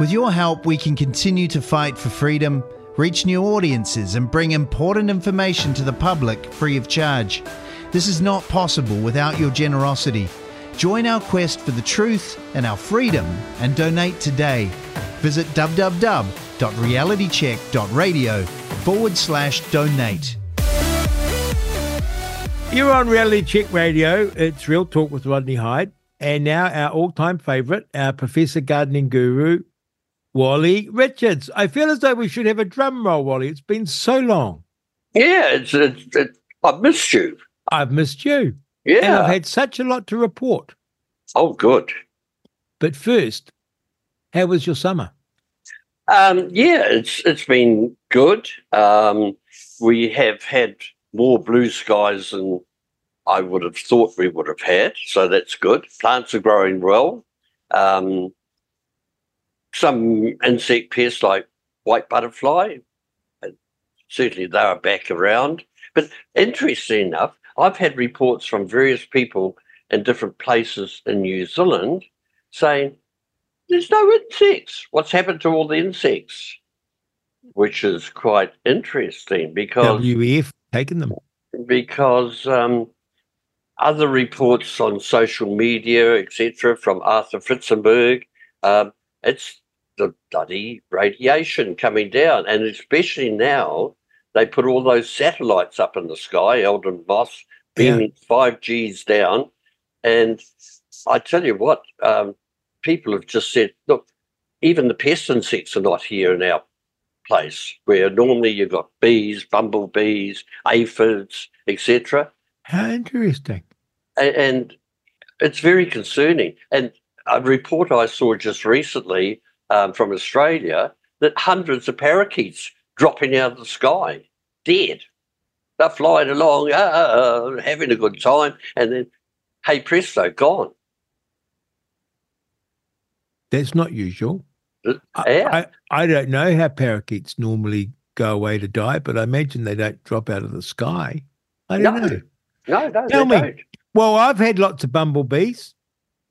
With your help, we can continue to fight for freedom, reach new audiences, and bring important information to the public free of charge. This is not possible without your generosity. Join our quest for the truth and our freedom and donate today. Visit www.realitycheck.radio forward slash donate. You're on Reality Check Radio. It's Real Talk with Rodney Hide. And now our all time favourite, our Professor Gardening Guru, Wally Richards. I feel as though we should have a drum roll, Wally. It's been so long. Yeah, it's, it's, it, I've missed you. I've missed you. Yeah. And I've had such a lot to report. Oh, good. But first, how was your summer? Um, yeah, it's it's been good. Um, we have had more blue skies than I would have thought we would have had, so that's good. Plants are growing well. Um, some insect pests like white butterfly, certainly they are back around. But interesting enough, I've had reports from various people in different places in New Zealand saying there's no insects. What's happened to all the insects? Which is quite interesting because WEF taken them because um, other reports on social media, etc., from Arthur Firstenberg, um, it's the bloody radiation coming down, and especially now they put all those satellites up in the sky, Elon Musk beaming five Gs down, and I tell you what, um, people have just said, look, even the pest insects are not here in our place, where normally you've got bees, bumblebees, aphids, etc. How interesting. And, and it's very concerning. And a report I saw just recently um, from Australia that hundreds of parakeets dropping out of the sky, dead. They're flying along, uh, having a good time, and then, hey presto, gone. That's not usual. Uh, Yeah. I, I, I don't know how parakeets normally go away to die, but I imagine they don't drop out of the sky. I don't No. know. no, no, Tell me. don't. Well, I've had lots of bumblebees,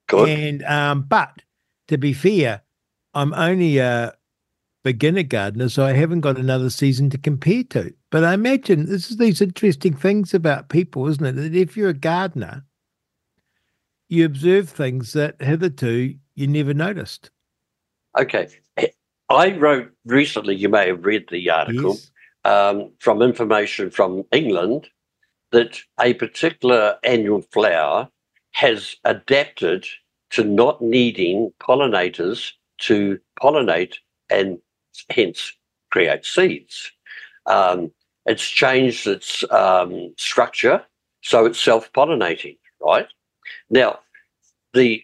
Good. and um, but to be fair, I'm only a beginner gardener, so I haven't got another season to compare to. But I imagine this is these interesting things about people, isn't it? That if you're a gardener, you observe things that hitherto you never noticed. Okay. I wrote recently, you may have read the article, Yes. um, from information from England that a particular annual flower has adapted to not needing pollinators to pollinate and hence create seeds. Um, it's changed its um, structure so it's self pollinating, right? Now, the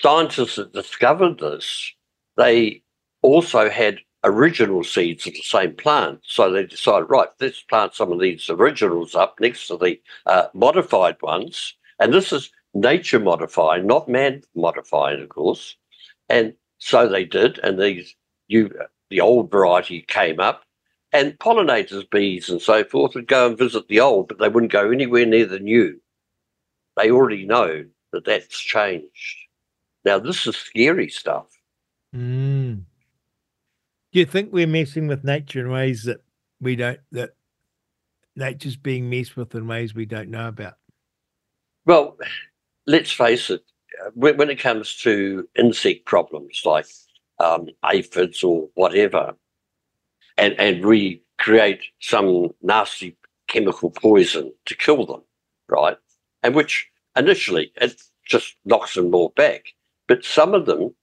scientists that discovered this, they also had original seeds of the same plant. So they decided, right, let's plant some of these originals up next to the uh, modified ones. And this is nature modifying, not man modifying, of course. And so they did, and these you the old variety came up, and pollinators, bees, and so forth would go and visit the old, but they wouldn't go anywhere near the new. They already know that that's changed. Now this is scary stuff. Mm. Do you think we're messing with nature in ways that we don't that nature's being messed with in ways we don't know about? Well, let's face it, when, when it comes to insect problems like um, aphids or whatever, and, and we create some nasty chemical poison to kill them, right? And which initially it just knocks them more back. But some of them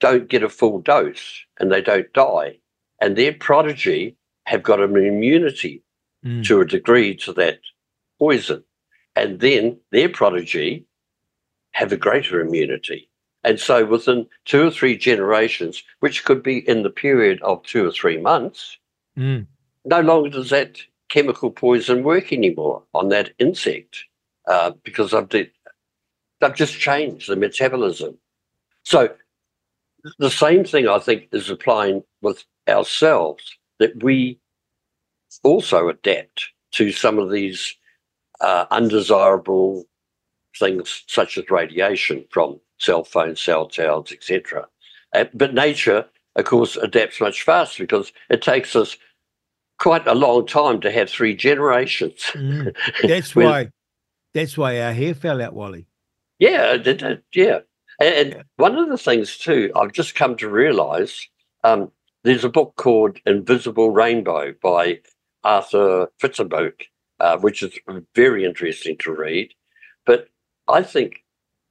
don't get a full dose and they don't die. And their prodigy have got an immunity Mm. to a degree to that poison. And then their prodigy have a greater immunity. And so within two or three generations, which could be in the period of two or three months, Mm. no longer does that chemical poison work anymore on that insect uh, because the, they've just changed the metabolism. So the same thing I think is applying with ourselves that we also adapt to some of these uh, undesirable things such as radiation from cell phones, cell towers, etc. But nature, of course, adapts much faster because it takes us quite a long time to have three generations. Mm. That's why. That's why our hair fell out, Wally. Yeah, it, it, yeah. And, yeah. one of the things too, I've just come to realise, um, there's a book called Invisible Rainbow by Arthur Firstenberg, uh, which is very interesting to read. I think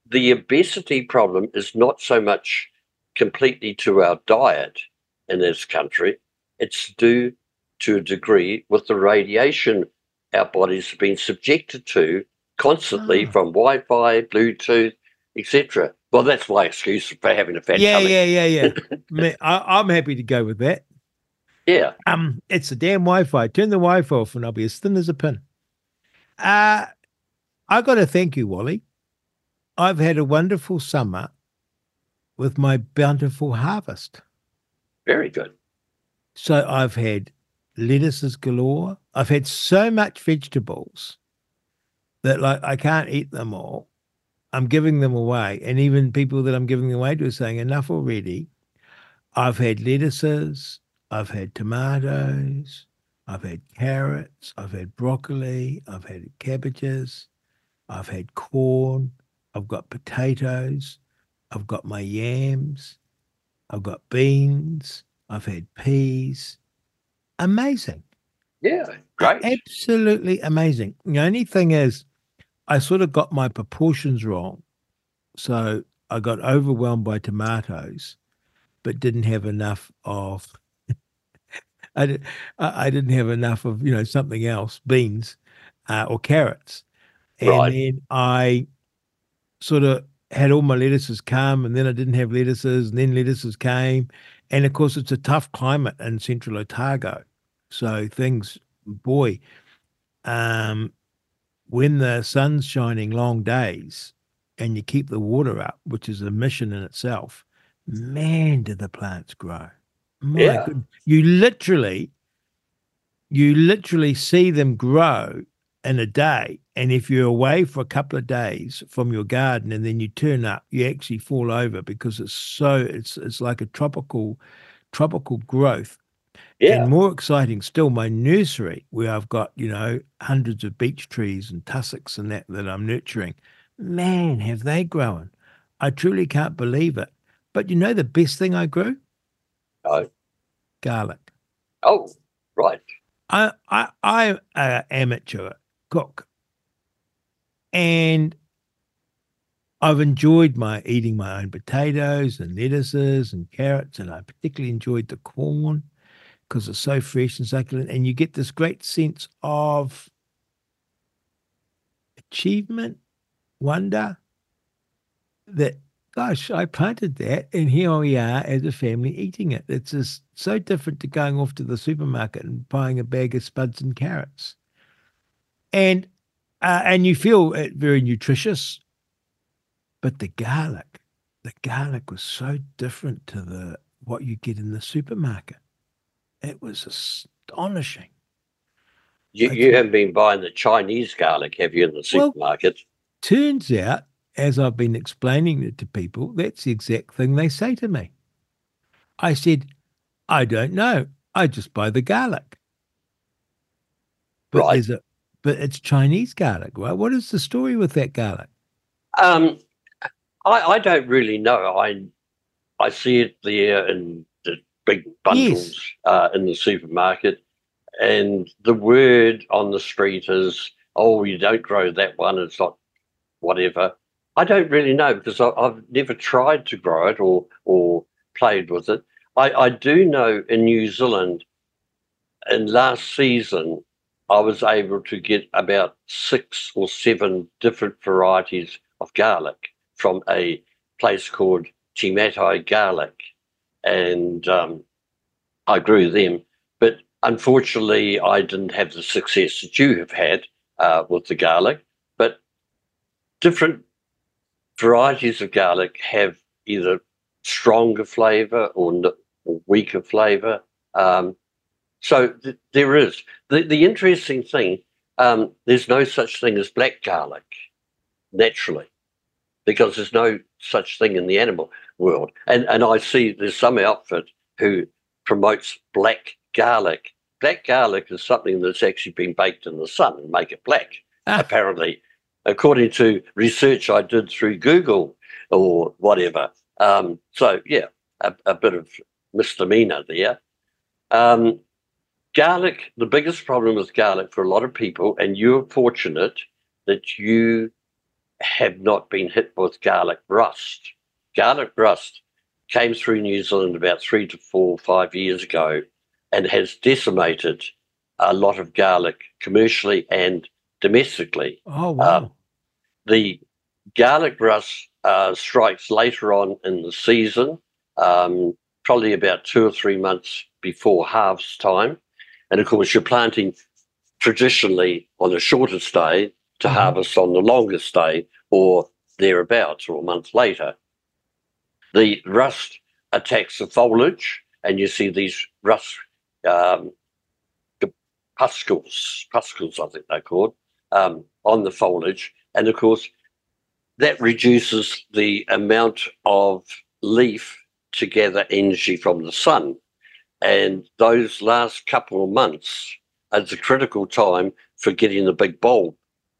the obesity problem is not so much completely to our diet in this country, it's due to a degree with the radiation our bodies have been subjected to constantly oh. from Wi-Fi, Bluetooth, etc. Well, that's my excuse for having a fat yeah, tummy. Yeah, yeah, yeah, yeah. I'm happy to go with that. Yeah. Um, it's a damn Wi-Fi. Turn the Wi-Fi off, and I'll be as thin as a pin. Uh I got to thank you, Wally. I've had a wonderful summer with my bountiful harvest. Very good. So I've had lettuces galore. I've had so much vegetables that like I can't eat them all. I'm giving them away. And even people that I'm giving them away to are saying enough already. I've had lettuces, I've had tomatoes, I've had carrots, I've had broccoli, I've had cabbages, I've had corn, I've got potatoes, I've got my yams, I've got beans, I've had peas. Amazing. Yeah, great. Absolutely amazing. The only thing is, I sort of got my proportions wrong. So I got overwhelmed by tomatoes, but didn't have enough of. I, did, I didn't have enough of you know something else, beans uh, or carrots. And right. then I sort of had all my lettuces come, and then I didn't have lettuces, and then lettuces came. And of course, it's a tough climate in central Otago. So things, boy, um, when the sun's shining long days and you keep the water up, which is a mission in itself, man, do the plants grow. My yeah. You literally, you literally see them grow in a day. And if you're away for a couple of days from your garden and then you turn up, you actually fall over because it's so it's it's like a tropical tropical growth. Yeah. And more exciting still, my nursery, where I've got, you know, hundreds of beech trees and tussocks and that that I'm nurturing. Man, have they grown. I truly can't believe it. But you know the best thing I grew? Oh. Garlic. Oh, right. I I I'm an uh, amateur cook. And I've enjoyed my eating my own potatoes and lettuces and carrots, and I particularly enjoyed the corn because it's so fresh and succulent, and you get this great sense of achievement, wonder that gosh, I planted that, and here we are as a family eating it. It's just so different to going off to the supermarket and buying a bag of spuds and carrots and uh, and you feel it very nutritious. But the garlic, the garlic was so different to the what you get in the supermarket. It was astonishing. You, you haven't been buying the Chinese garlic, have you, in the supermarket? Well, turns out, as I've been explaining it to people, that's the exact thing they say to me. I said, I don't know. I just buy the garlic. But right. there's a but it's Chinese garlic, right? What is the story with that garlic? Um, I, I don't really know. I I see it there in the big bundles yes. uh, in the supermarket, and the word on the street is, "Oh, you don't grow that one. It's not whatever." I don't really know because I, have never tried to grow it or or played with it. I, I do know in New Zealand, in last season, I was able to get about six or seven different varieties of garlic from a place called Timatai Garlic. And um, I grew them. But unfortunately, I didn't have the success that you have had uh, with the garlic. But different varieties of garlic have either stronger flavor or, or weaker flavor. Um, so th- there is. The, the interesting thing, um, there's no such thing as black garlic naturally because there's no such thing in the animal. world. And and I see there's some outfit who promotes black garlic. Black garlic is something that's actually been baked in the sun and make it black, ah. apparently, according to research I did through Google or whatever. Um, so yeah, a, a, bit of misdemeanor there. Um, garlic, the biggest problem with garlic for a lot of people, and you're fortunate that you have not been hit with garlic rust. Garlic rust came through New Zealand about three to four, five years ago and has decimated a lot of garlic commercially and domestically. Oh, wow. Um, the garlic rust uh, strikes later on in the season, um, probably about two or three months before harvest time. And of course, you're planting traditionally on the shortest day to mm-hmm. harvest on the longest day or thereabouts or a month later. The rust attacks the foliage, and you see these rust um, pustules, I think they're called, um, on the foliage. And of course, that reduces the amount of leaf to gather energy from the sun. And those last couple of months is a critical time for getting the big bulb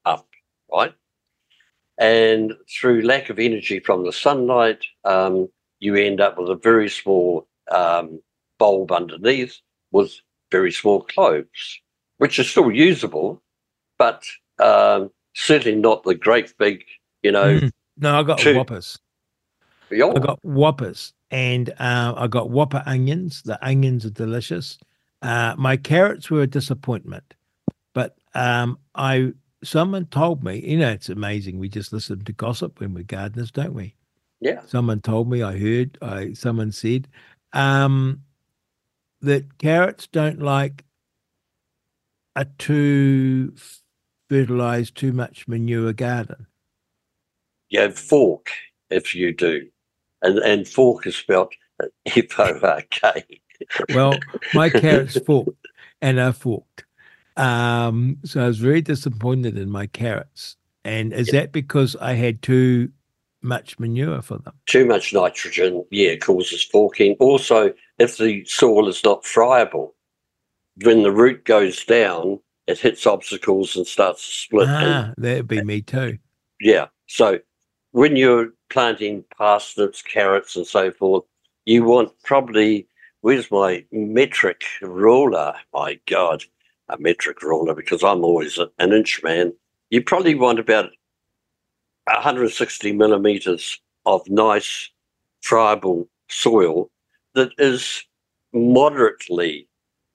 up, right? And through lack of energy from the sunlight, um, you end up with a very small um, bulb underneath with very small cloves, which are still usable, but um, certainly not the great big, you know. Mm. No, I got two... whoppers. I got whoppers, and uh, I got whopper onions. The onions are delicious. Uh, my carrots were a disappointment, but um, I someone told me, you know, it's amazing. We just listen to gossip when we're gardeners, don't we? Yeah. Someone told me, I heard, I someone said um, that carrots don't like a too fertilized, too much manure garden. You have fork if you do, and and fork is spelled F O R K. Well, my carrots forked and are forked. Um, so I was very disappointed in my carrots. And is that because I had too much manure for them? Too much nitrogen, yeah, causes forking. Also, if the soil is not friable, when the root goes down, it hits obstacles and starts to split. Ah, and, that'd be me too. Yeah. So when you're planting parsnips, carrots, and so forth, you want probably, where's my metric ruler? My God, a metric ruler because I'm always an inch man. You probably want about 160 millimeters of nice, friable soil that is moderately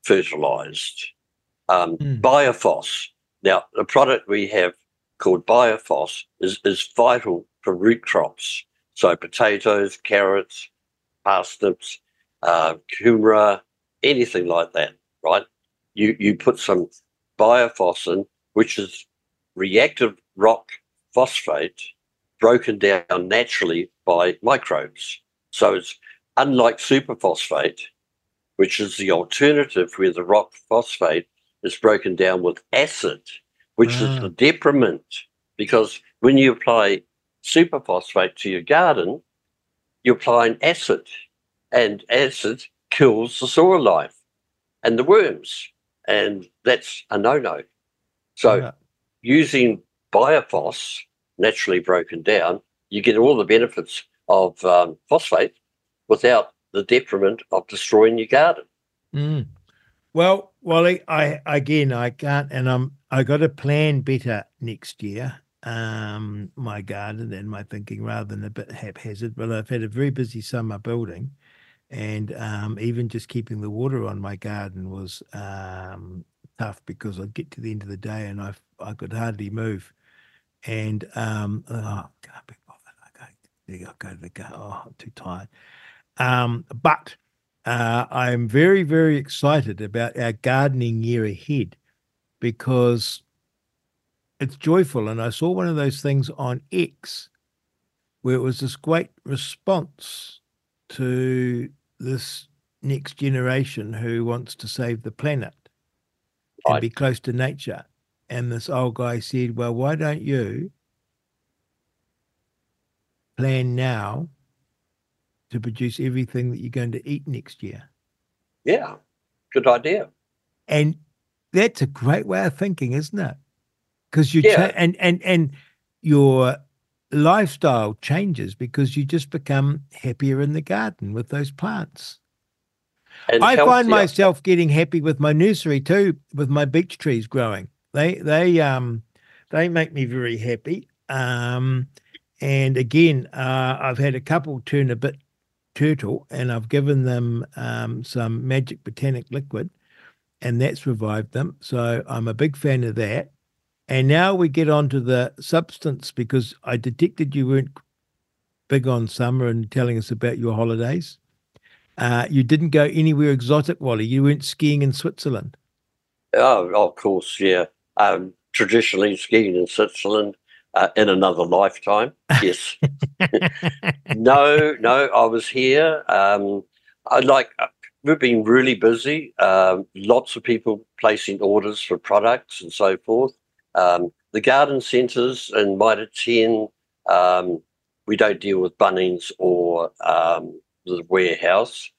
fertilized. Um, mm. Biofos. Now, the product we have called Biofos is, is vital for root crops. So, potatoes, carrots, parsnips, uh, kumara, anything like that, right? you, you put some Biofos in, which is reactive rock phosphate broken down naturally by microbes. So it's unlike superphosphate, which is the alternative where the rock phosphate is broken down with acid, which is the detriment. Because when you apply superphosphate to your garden, you apply an acid, and acid kills the soil life and the worms and that's a no-no. So yeah. using biofos, naturally broken down, you get all the benefits of um, phosphate without the detriment of destroying your garden. Mm. Well, Wally, I again I can't, and I'm I got to plan better next year. Um, my garden and my thinking rather than a bit haphazard. But I've had a very busy summer building, and um, even just keeping the water on my garden was um, tough because I'd get to the end of the day and I I could hardly move, and um, oh, I can't be bothered. I go, I go to the garden. Oh, I'm too tired. Um, but uh, I am very very excited about our gardening year ahead because it's joyful, and I saw one of those things on X where it was this great response to this next generation who wants to save the planet right. and be close to nature. And this old guy said, Well, why don't you plan now to produce everything that you're going to eat next year. Yeah, good idea. And that's a great way of thinking, isn't it? Because you Yeah. cha- and and and your lifestyle changes because you just become happier in the garden with those plants. And I find myself getting happy with my nursery too, with my beech trees growing. They they um they make me very happy. Um and again, uh, I've had a couple turn a bit turtle, and I've given them um, some magic botanic liquid, and that's revived them. So I'm a big fan of that. And now we get on to the substance because I detected you weren't big on summer and telling us about your holidays. Uh, you didn't go anywhere exotic, Wally. You weren't skiing in Switzerland. Oh, of course, yeah. Um, traditionally skiing in Switzerland uh, in another lifetime. Yes. no, no, I was here. Um, I like. We've been really busy. Um, lots of people placing orders for products and so forth. Um, the garden centres in Mitre 10, um, we don't deal with Bunnings or um, the warehouse,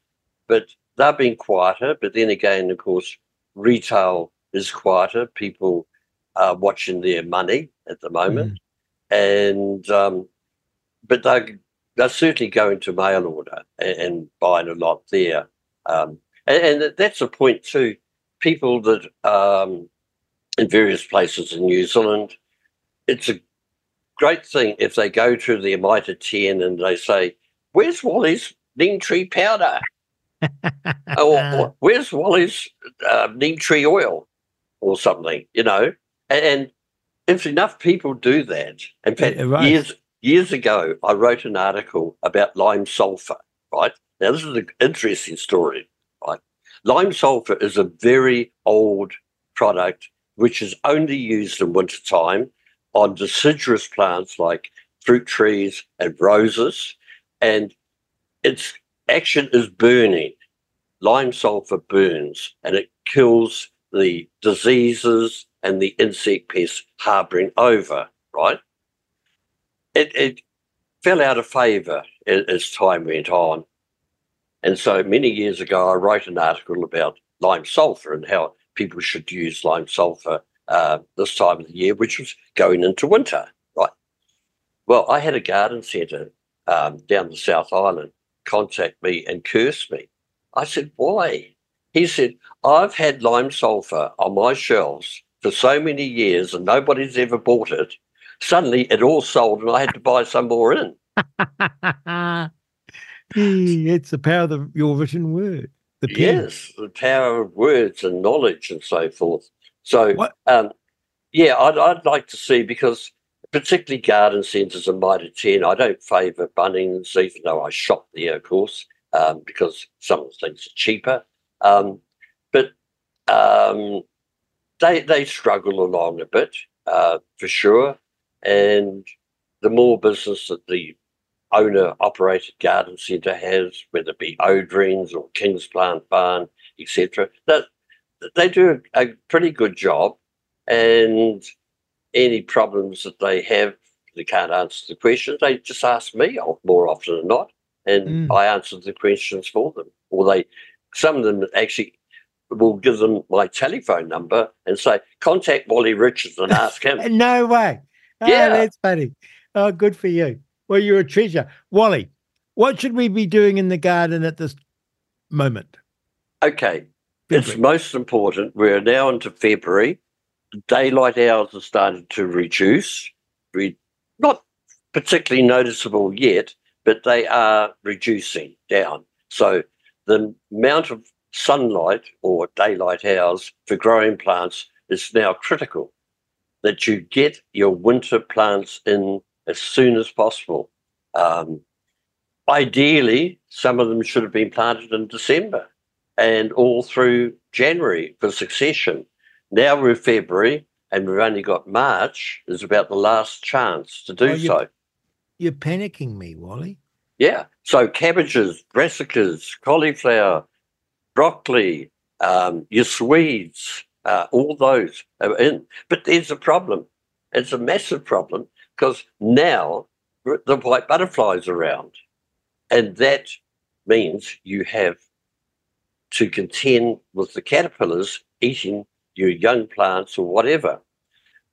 but they've been quieter. But then again, of course, retail is quieter. People are watching their money at the moment, and um, but they they're certainly going to mail order and, and buying a lot there. Um, and, and that's a point too. People that um, in various places in New Zealand, it's a great thing if they go to the Mitre 10 and they say, Where's Wally's neem tree powder? or, or, where's Wally's uh, neem tree oil? Or something, you know? And, and if enough people do that, in fact, Yeah, right. years years ago, I wrote an article about lime sulfur, right? Now, this is an interesting story, right? Lime sulfur is a very old product which is only used in wintertime on deciduous plants like fruit trees and roses. And its action is burning. Lime sulfur burns and it kills the diseases and the insect pests harboring over, right? It, it fell out of favor a- as time went on. And so many years ago, I wrote an article about lime sulfur and how people should use lime sulfur uh, this time of the year, which was going into winter, right? Well, I had a garden centre um, down the South Island contact me and curse me. I said, why? He said, I've had lime sulfur on my shelves for so many years and nobody's ever bought it. Suddenly it all sold and I had to buy some more in. it's the power of the, your written word. The. Yes, the power of words and knowledge and so forth. So, um, yeah, I'd, I'd like to see because particularly garden centres and Mitre 10, I don't favour Bunnings, even though I shop there, of course, um, because some of the things are cheaper. Um, but um, they they struggle along a bit, uh, for sure. And the more business that the owner operated garden centre has, whether it be Oderings or King's Plant Barn, etc., that they do a, a pretty good job. And any problems that they have, they can't answer the questions, they just ask me more often than not. And Mm. I answer the questions for them. Or they, some of them actually will give them my telephone number and say, contact Wally Richards and ask him. No way. Oh, Yeah. that's funny. Oh, good for you. Well, you're a treasure. Wally, what should we be doing in the garden at this moment? okay, it's most important. We're now into February. Daylight hours are starting to reduce. We not particularly noticeable yet, but they are reducing down. So the amount of sunlight or daylight hours for growing plants is now critical. That you get your winter plants in as soon as possible. Um, ideally, some of them should have been planted in December and all through January for succession. Now we're February and we've only got March is about the last chance to do Oh, you- so. You're panicking me, Wally. Yeah. So cabbages, brassicas, cauliflower, broccoli, um, your Swedes, uh, all those are in. But there's a problem. It's a massive problem because now the white butterflies around. And that means you have to contend with the caterpillars eating your young plants or whatever.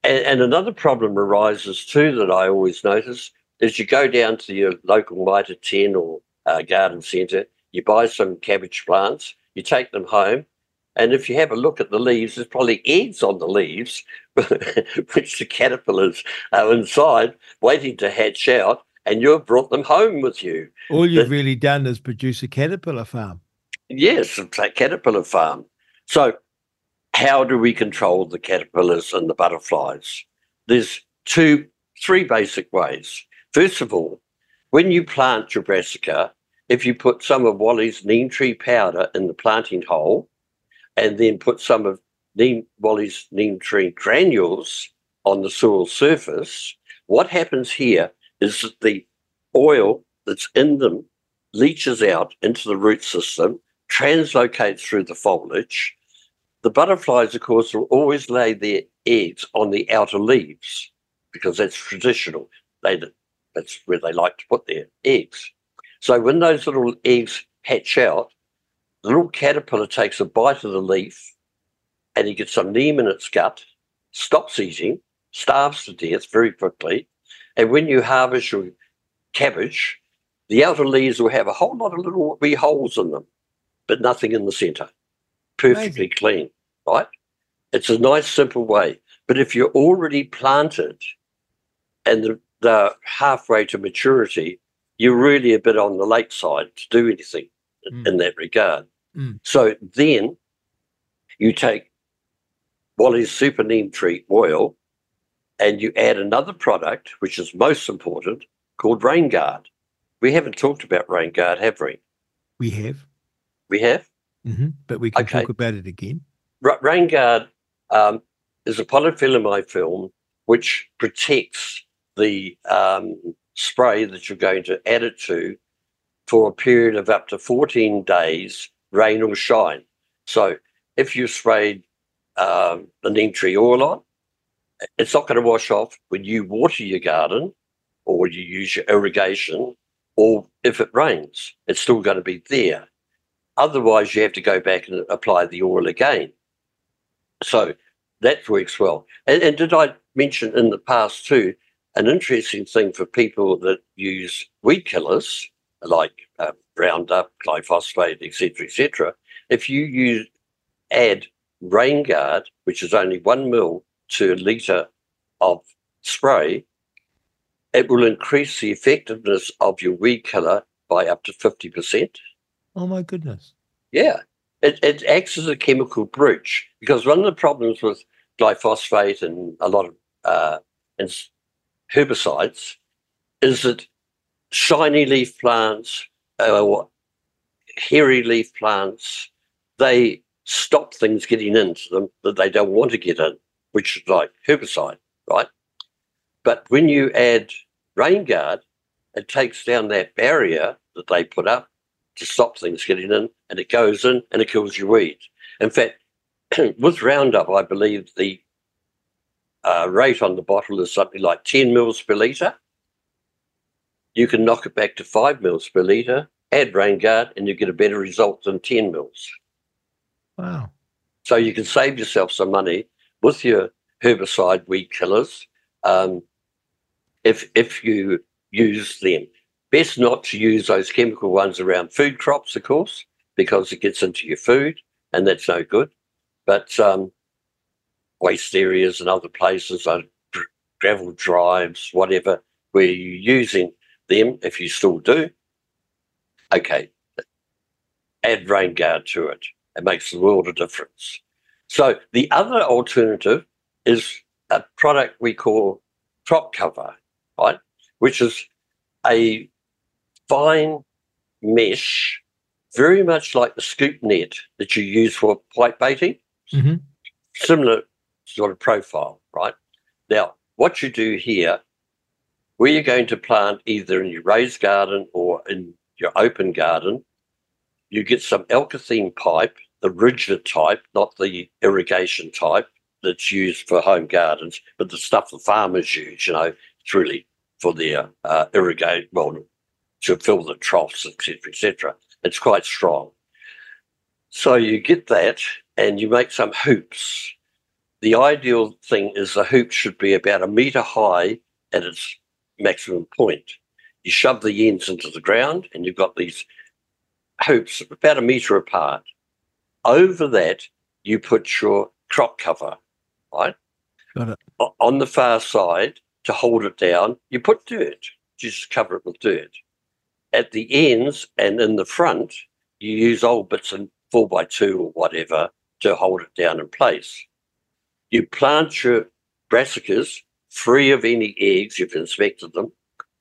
And, and another problem arises too that I always notice is you go down to your local Mitre 10 or uh, garden centre, you buy some cabbage plants, you take them home, and if you have a look at the leaves, there's probably eggs on the leaves, which the caterpillars are inside waiting to hatch out, and you've brought them home with you. All you've the, really done is produce a caterpillar farm. Yes, it's a caterpillar farm. So, how do we control the caterpillars and the butterflies? There's two, three basic ways. First of all, when you plant your brassica, if you put some of Wally's neem tree powder in the planting hole, and then put some of neem, Wally's neem tree granules on the soil surface, what happens here is that the oil that's in them leaches out into the root system, translocates through the foliage. The butterflies, of course, will always lay their eggs on the outer leaves because that's traditional. They, that's where they like to put their eggs. So when those little eggs hatch out, the little caterpillar takes a bite of the leaf and he gets some neem in its gut, stops eating, starves to death very quickly. And when you harvest your cabbage, the outer leaves will have a whole lot of little wee holes in them, but nothing in the center. Perfectly Amazing. clean, right? It's a nice, simple way. But if you're already planted and the, they're halfway to maturity, you're really a bit on the late side to do anything mm. in that regard. Mm. So then you take Wally's super neem tree oil and you add another product, which is most important, called Rainguard. We haven't talked about Rainguard, have we? We have. We have? Mm-hmm. But we can okay. talk about it again. R- Rainguard um, is a polyfilamide film which protects the um, spray that you're going to add it to for a period of up to 14 days rain or shine. So if you sprayed um, neem tree oil on, it's not going to wash off when you water your garden or you use your irrigation or if it rains, it's still going to be there. Otherwise, you have to go back and apply the oil again. So that works well. And, and did I mention in the past too, an interesting thing for people that use weed killers like uh, Roundup, glyphosate, etc., etc. If you use add Rainguard, which is only one mil to a liter of spray, it will increase the effectiveness of your weed killer by up to fifty percent. Oh my goodness! Yeah, it, it acts as a chemical bridge because one of the problems with glyphosate and a lot of uh, herbicides is that shiny leaf plants uh, or hairy leaf plants, they stop things getting into them that they don't want to get in, which is like herbicide, right? But when you add Rainguard, it takes down that barrier that they put up to stop things getting in, and it goes in and it kills your weeds. In fact, with Roundup, I believe the uh, rate on the bottle is something like 10 mils per litre you can knock it back to five mils per litre, add Rainguard, and you get a better result than 10 mils. Wow. So you can save yourself some money with your herbicide weed killers um, if, if you use them. Best not to use those chemical ones around food crops, of course, because it gets into your food and that's no good. But um, waste areas and other places, like gravel drives, whatever, where you're using them if you still do. Okay, add rain guard to it. It makes a world of difference. So the other alternative is a product we call crop cover, right? Which is a fine mesh, very much like the scoop net that you use for white baiting. Mm-hmm. Similar sort of profile, right? Now, what you do here where you're going to plant either in your raised garden or in your open garden, you get some alkathene pipe, the rigid type, not the irrigation type that's used for home gardens, but the stuff the farmers use, you know, it's really for their uh, irrigate, well, to fill the troughs, etc., etc. It's quite strong. So you get that, and you make some hoops. The ideal thing is the hoop should be about a meter high at its maximum point. You shove the ends into the ground, and you've got these hoops about a meter apart. Over that, you put your crop cover, right? Got it. On the far side, to hold it down, you put dirt. You just cover it with dirt. At the ends and in the front, you use old bits and four by two or whatever to hold it down in place. You plant your brassicas free of any eggs, you've inspected them,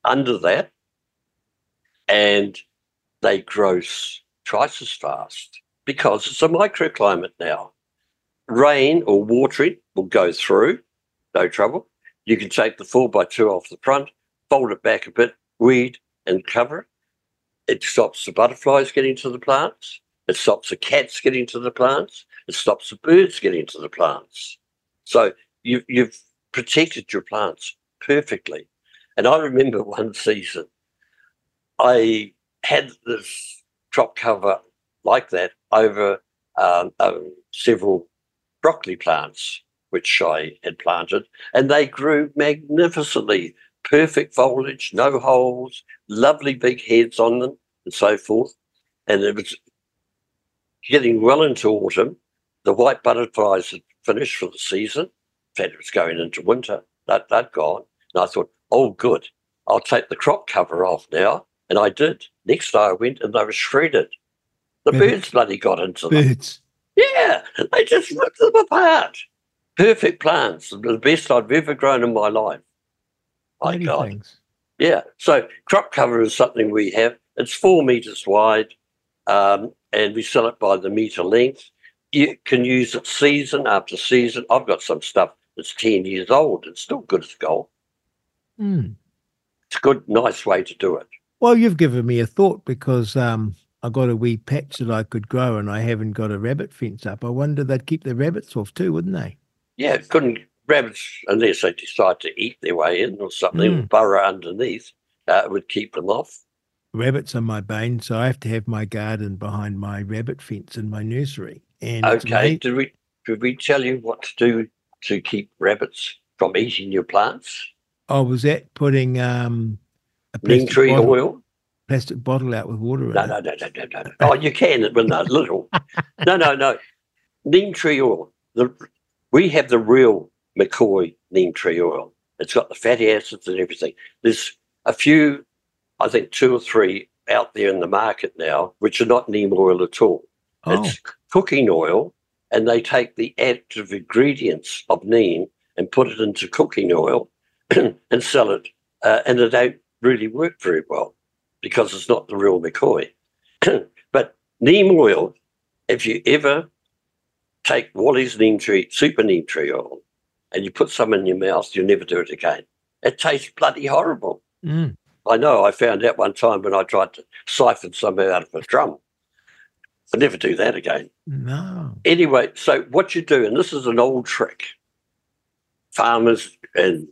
under that, and they grow twice as fast because it's a microclimate now. Rain or watering will go through, no trouble. You can take the four by two off the front, fold it back a bit, weed and cover it. It stops the butterflies getting to the plants. It stops the cats getting to the plants. It stops the birds getting to the plants. So you, you've protected your plants perfectly. And I remember one season, I had this crop cover like that over um, several broccoli plants, which I had planted, and they grew magnificently. Perfect foliage, no holes, lovely big heads on them, and so forth. And it was getting well into autumn. The white butterflies had finished for the season. In it was going into winter. That, that gone. And I thought, oh, good. I'll take the crop cover off now. And I did. Next day I went and they were shredded. The birds bloody got into them. Birds. Yeah, they just ripped them apart. Perfect plants, the best I've ever grown in my life. My God. Things. Yeah. So crop cover is something we have. It's four meters wide, um, and we sell it by the meter length. You can use it season after season. I've got some stuff that's ten years old. It's still good as gold. Mm. It's a good, nice way to do it. Well, you've given me a thought because um, I got a wee patch that I could grow, and I haven't got a rabbit fence up. I wonder they'd keep the rabbits off too, wouldn't they? Yeah, couldn't rabbits unless they decide to eat their way in or something, Mm. burrow underneath. Uh, it would keep them off. Rabbits are my bane, so I have to have my garden behind my rabbit fence in my nursery. And Okay. Did we did we tell you what to do to keep rabbits from eating your plants? I was at putting um, a Neem plastic tree bottle, oil? plastic bottle out with water in No, it. no, no, no, no, no. Oh, you can when they're little. No, no, no. Neem tree oil. The, we have the real McCoy neem tree oil. It's got the fatty acids and everything. There's a few, I think two or three out there in the market now, which are not neem oil at all. Oh, It's cooking oil, and they take the active ingredients of neem and put it into cooking oil and sell it. Uh, and it don't really work very well because it's not the real McCoy. but neem oil, if you ever take Wally's neem tree, super neem tree oil, and you put some in your mouth, you'll never do it again. It tastes bloody horrible. mm. I know. I found out one time when I tried to siphon some out of a drum. I'll never do that again. no. Anyway, so what you do, and this is an old trick, farmers and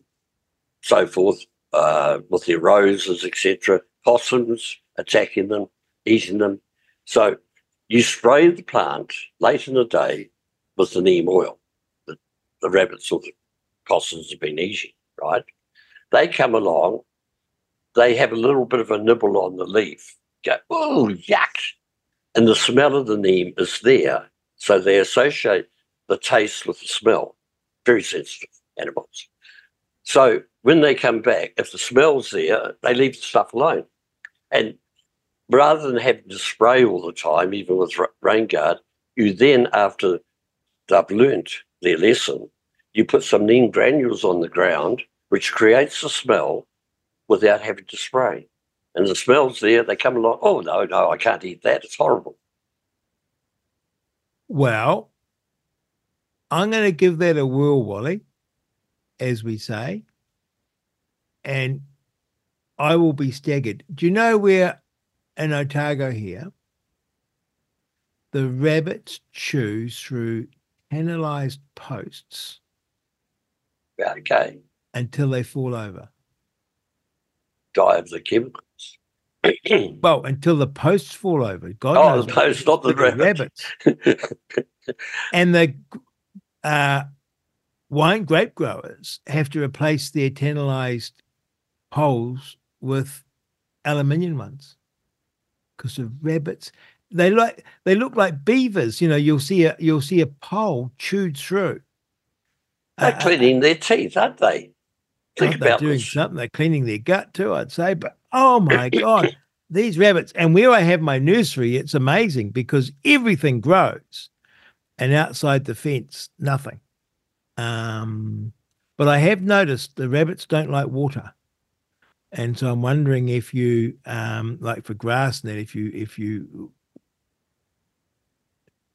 so forth, uh, with their roses, etc., possums attacking them, eating them. So you spray the plant late in the day with the neem oil that the rabbits or the possums have been eating, right? They come along, they have a little bit of a nibble on the leaf, go, oh, yuck. And the smell of the neem is there. So they associate the taste with the smell. Very sensitive animals. So when they come back, if the smell's there, they leave the stuff alone. And rather than having to spray all the time, even with rain guard, you then, after they've learnt their lesson, you put some neem granules on the ground, which creates the smell without having to spray. And the smell's there, they come along, oh, no, no, I can't eat that. It's horrible. Well, I'm going to give that a whirl, Wally, as we say, and I will be staggered. Do you know where in Otago here, the rabbits chew through tanalised posts Okay. until they fall over? Die of the chemicals. well, until the posts fall over. God oh, knows the posts, not the rabbits. rabbits. and the uh, wine grape growers have to replace their tanalised poles with aluminium ones because of rabbits. They like they look like beavers. You know, you'll see a you'll see a pole chewed through. They're Uh, cleaning their teeth, aren't they? Think about doing this. something? They're cleaning their gut too, I'd say. But oh my god, these rabbits! And where I have my nursery, it's amazing because everything grows, and outside the fence, nothing. Um, but I have noticed the rabbits don't like water, and so I'm wondering if you, um, like for grass, net, if you if you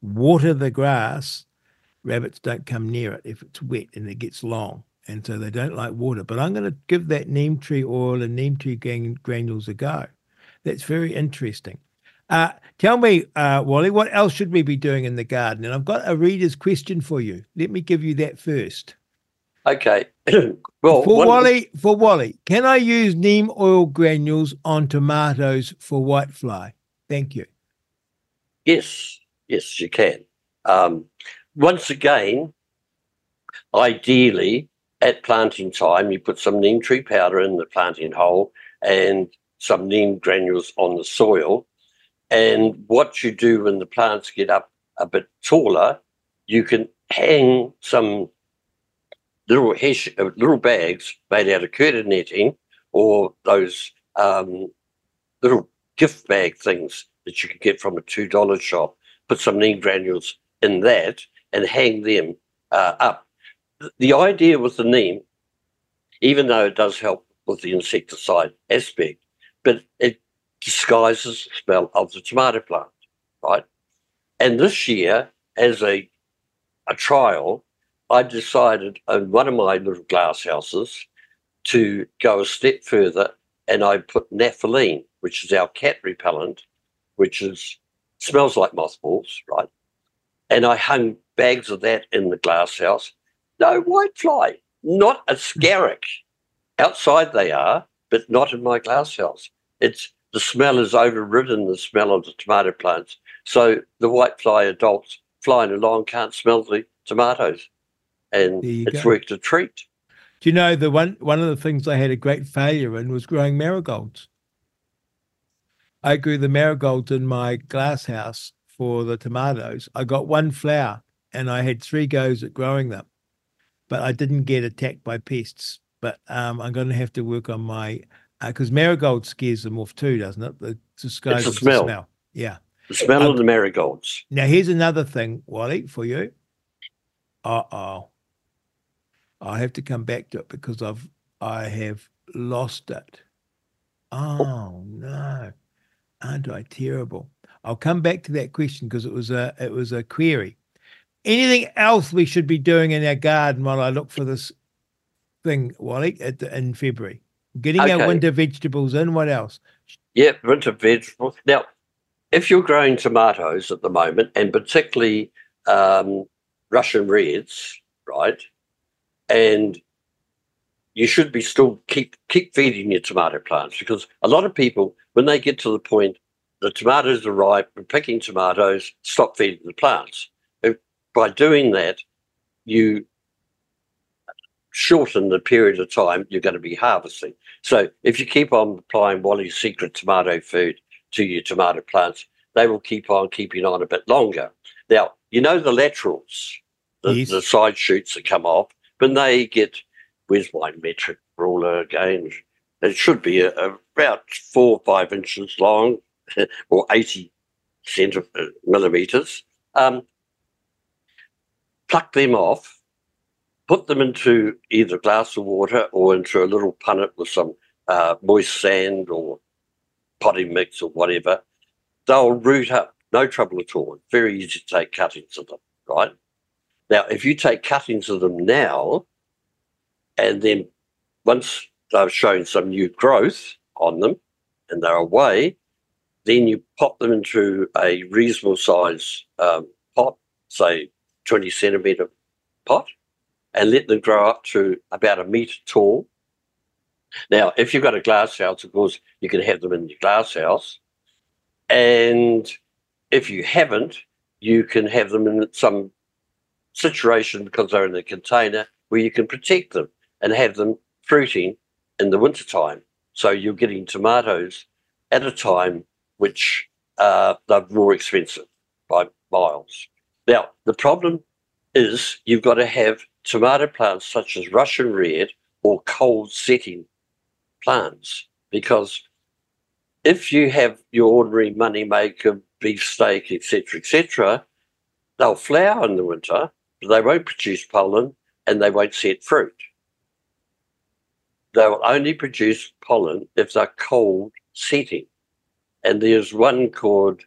water the grass, rabbits don't come near it if it's wet and it gets long and so they don't like water. But I'm going to give that neem tree oil and neem tree gran- granules a go. That's very interesting. Uh, tell me, uh, Wally, what else should we be doing in the garden? And I've got a reader's question for you. Let me give you that first. Okay. well, for Wally, for Wally, can I use neem oil granules on tomatoes for whitefly? Thank you. Yes, yes, you can. Um, once again, ideally, at planting time, you put some neem tree powder in the planting hole and some neem granules on the soil. And what you do when the plants get up a bit taller, you can hang some little hesh, uh, little bags made out of curtain netting or those um, little gift bag things that you can get from a two dollar shop. Put some neem granules in that and hang them uh, up. Th- The idea with the neem, even though it does help with the insecticide aspect, but it disguises the smell of the tomato plant, right? And this year, as a a trial, I decided in one of my little glass houses to go a step further, and I put naphthalene, which is our cat repellent, which is smells like mothballs, right? And I hung bags of that in the glass house. No whitefly, not a scarrick. Outside they are, but not in my glass house. It's the smell has overridden the smell of the tomato plants. So the whitefly adults flying along can't smell the tomatoes. And it's go. worked a treat. Do you know the one one of the things I had a great failure in was growing marigolds. I grew the marigolds in my glass house for the tomatoes. I got one flower and I had three goes at growing them, but I didn't get attacked by pests. But um, I'm going to have to work on my because marigold scares them off too, doesn't it? The the of the smell. Yeah. The smell Um, of the marigolds. Now here's another thing, Wally, for you. Uh oh. I have to come back to it because I've I have lost it. Oh no. Aren't I terrible? I'll come back to that question because it was a it was a query. Anything else we should be doing in our garden while I look for this thing, Wally, at the, in February? Getting our winter vegetables in. What else? Yep, winter vegetables. Now, if you're growing tomatoes at the moment, and particularly um, Russian reds, right, and you should be still keep keep feeding your tomato plants because a lot of people, when they get to the point the tomatoes are ripe, we're picking tomatoes, stop feeding the plants. By doing that, you shorten the period of time you're going to be harvesting. So if you keep on applying Wally's secret tomato food to your tomato plants, they will keep on keeping on a bit longer. Now, you know the laterals, the, Yes. the side shoots that come off, when they get, where's my metric ruler again? It should be a, a- about four or five inches long or 80 centi- uh. Um, pluck them off, put them into either a glass of water or into a little punnet with some uh, moist sand or potting mix or whatever. They'll root up, no trouble at all. Very easy to take cuttings of them, right? Now, if you take cuttings of them now, and then once they've shown some new growth on them and they're away, then you pop them into a reasonable size um, pot, say 20 centimetre pot, and let them grow up to about a metre tall. Now, if you've got a glass house, of course, you can have them in your glass house. And if you haven't, you can have them in some situation because they're in a container where you can protect them and have them fruiting in the wintertime. So you're getting tomatoes at a time which uh, they're more expensive by miles. Now, the problem is you've got to have tomato plants such as Russian red or cold setting plants because if you have your ordinary money maker, beefsteak, etc., etc., they'll flower in the winter, but they won't produce pollen and they won't set fruit. They'll only produce pollen if they're cold setting. And there's one called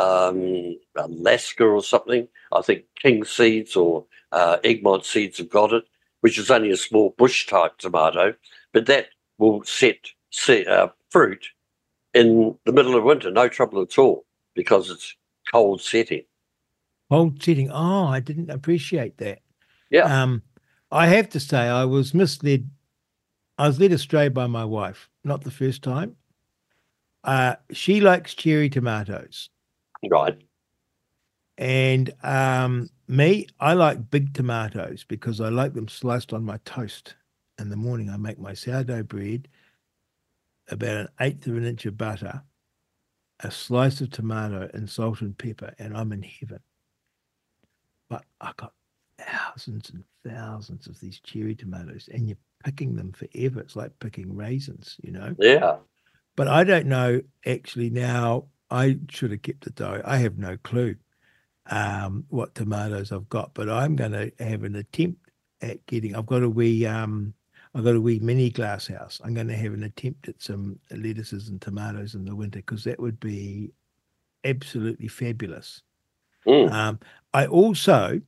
um, Alaska or something. I think King Seeds or uh, Egmont Seeds have got it, which is only a small bush type tomato, but that will set, uh, fruit in the middle of winter, no trouble at all, because it's cold setting. Cold setting. Oh, I didn't appreciate that. Yeah. Um, I have to say, I was misled. I was led astray by my wife. Not the first time. Uh, she likes cherry tomatoes. Right. And um, me, I like big tomatoes because I like them sliced on my toast. In the morning, I make my sourdough bread, about an eighth of an inch of butter, a slice of tomato, and salt and pepper, and I'm in heaven. But I got thousands and thousands of these cherry tomatoes, and you're picking them forever. It's like picking raisins, you know? Yeah. But I don't know actually now. I should have kept the diary. I have no clue um, what tomatoes I've got, but I'm going to have an attempt at getting. I've got a wee, um, I've got a wee mini glass house. I'm going to have an attempt at some lettuces and tomatoes in the winter because that would be absolutely fabulous. Mm. Um, I also,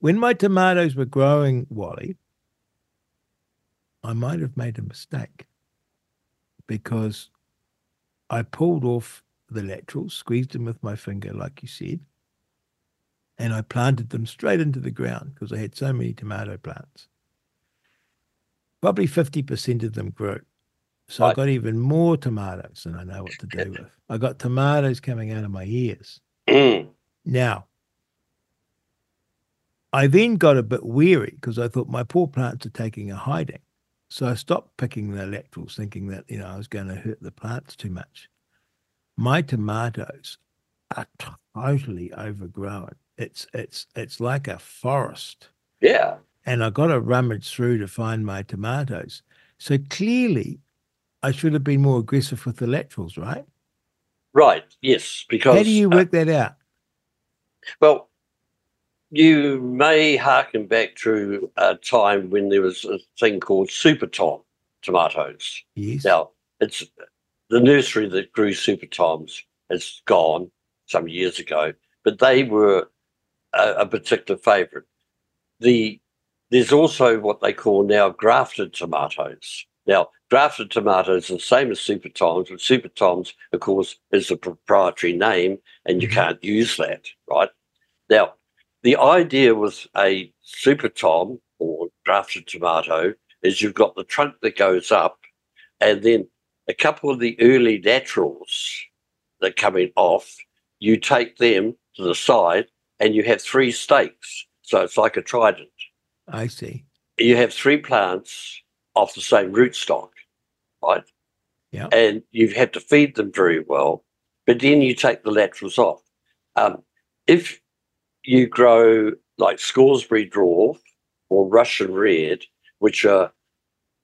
when my tomatoes were growing, Wally, I might have made a mistake because I pulled off the laterals, squeezed them with my finger, like you said, and I planted them straight into the ground because I had so many tomato plants. Probably 50% of them grew. So I got even more tomatoes than I know what to do with. I got tomatoes coming out of my ears. Mm. Now, I then got a bit weary because I thought my poor plants are taking a hiding. So I stopped picking the laterals, thinking that, you know, I was going to hurt the plants too much. My tomatoes are totally overgrown. It's it's it's like a forest. Yeah. And I got to rummage through to find my tomatoes. So clearly I should have been more aggressive with the laterals, right? Right. Yes. Because How do you uh, work that out? Well, you may harken back to a time when there was a thing called Super Tom tomatoes. Yes. Now, it's the nursery that grew Super Toms has gone some years ago, but they were a, a particular favourite. The there's also what they call now grafted tomatoes. Now, grafted tomatoes are the same as Super Toms, but Super Toms, of course, is a proprietary name, and you Mhm. can't use that, right? Now, the idea with a Super Tom or grafted tomato is you've got the trunk that goes up, and then a couple of the early laterals that are coming off, you take them to the side, and you have three stakes. So it's like a trident I see. you have three plants off the same rootstock, right? Yeah. And you have had to feed them very well, but then you take the laterals off. Um, if you grow like Scoresby dwarf or Russian red, which are